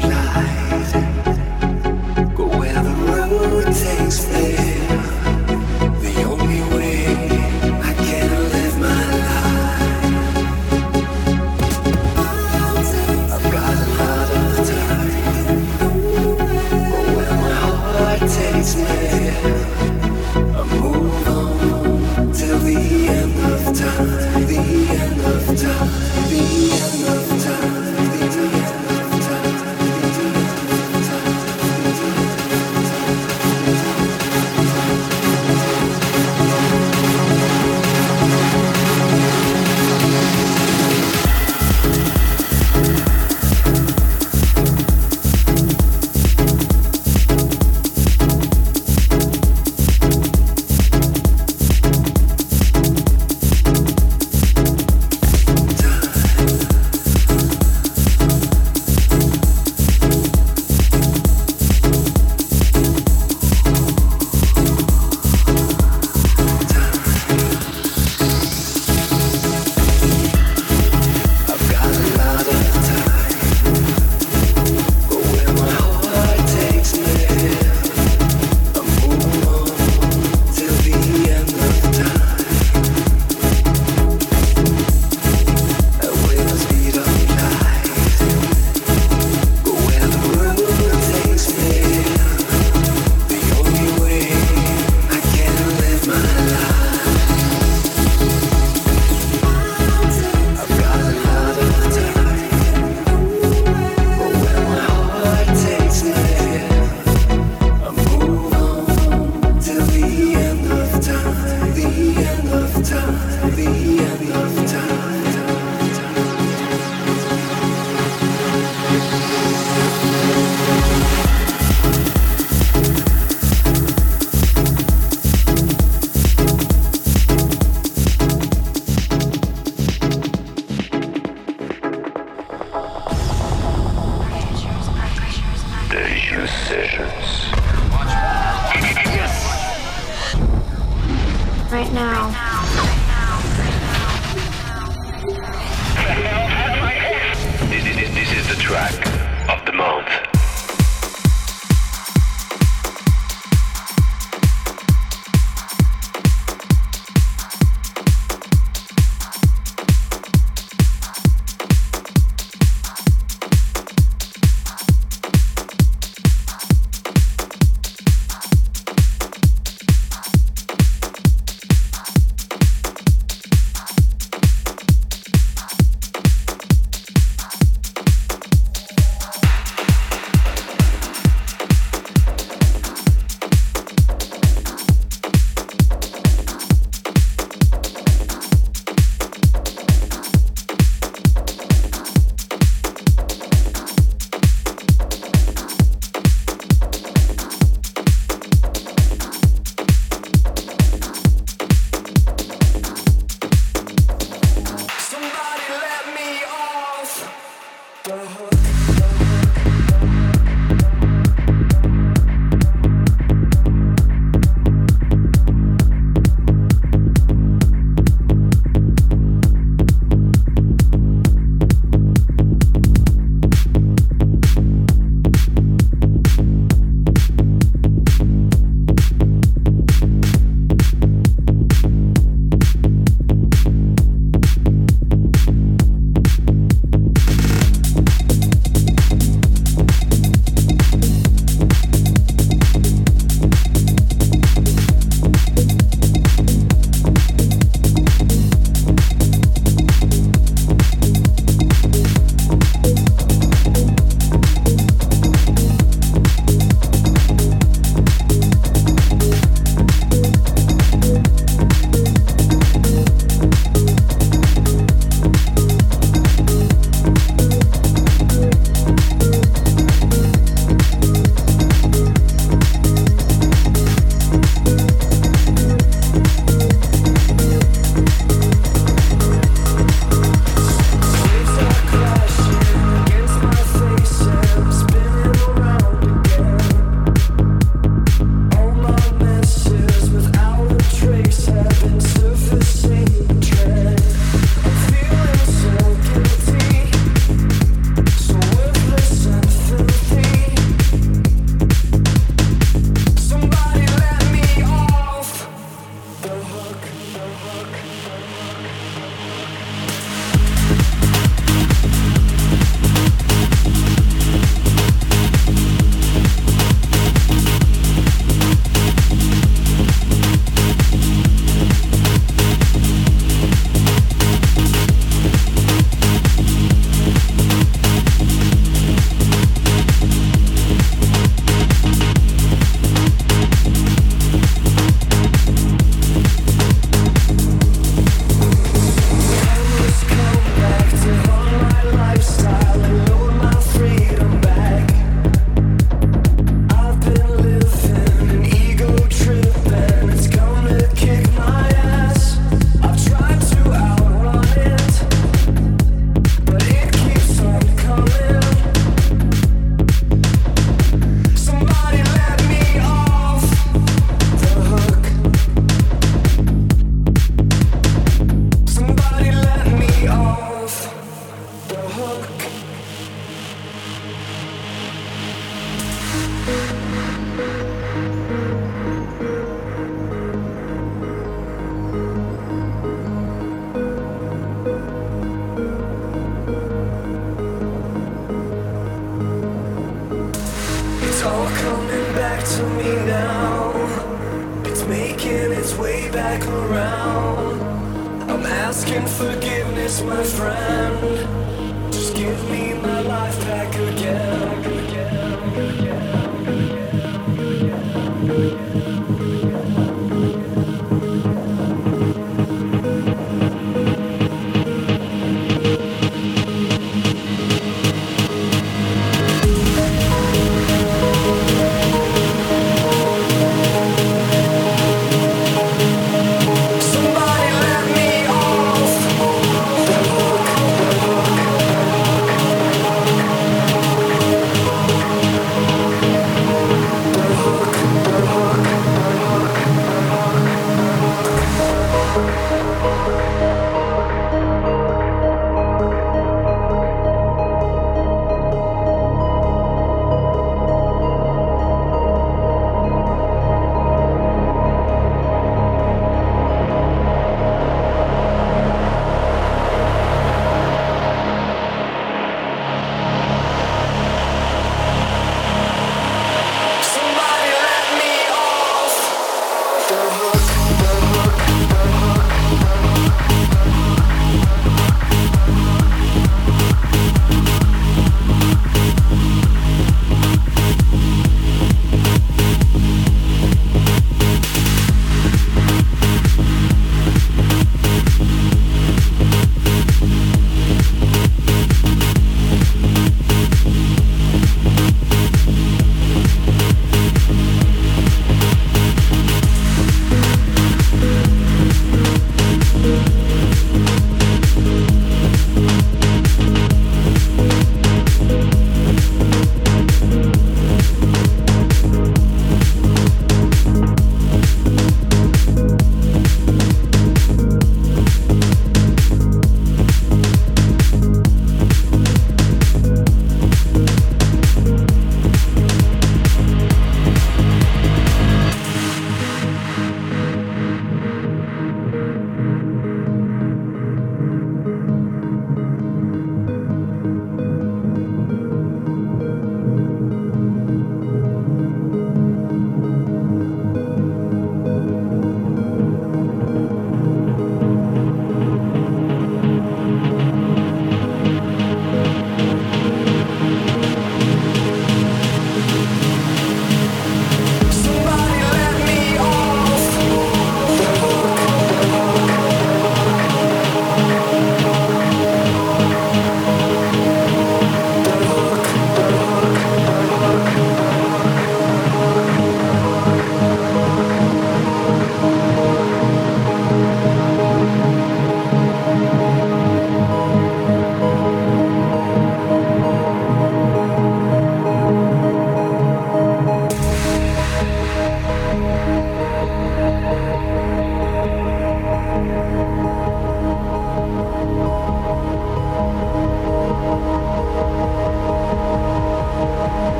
light. be enough time.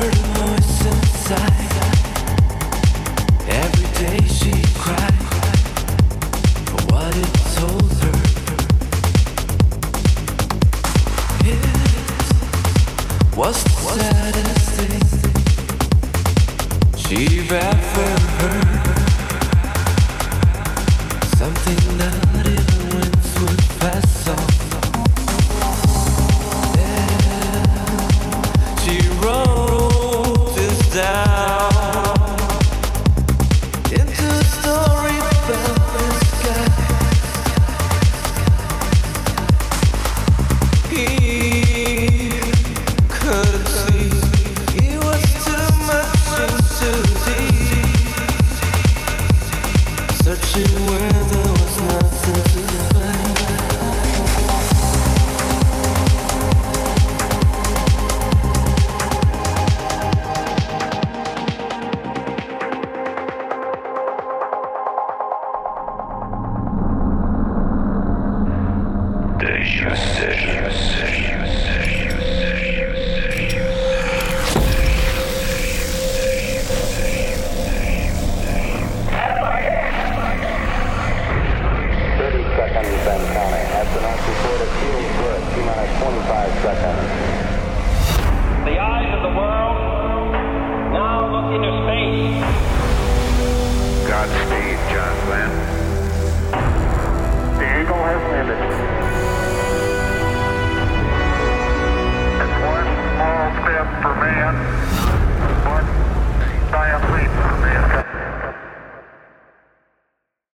hurt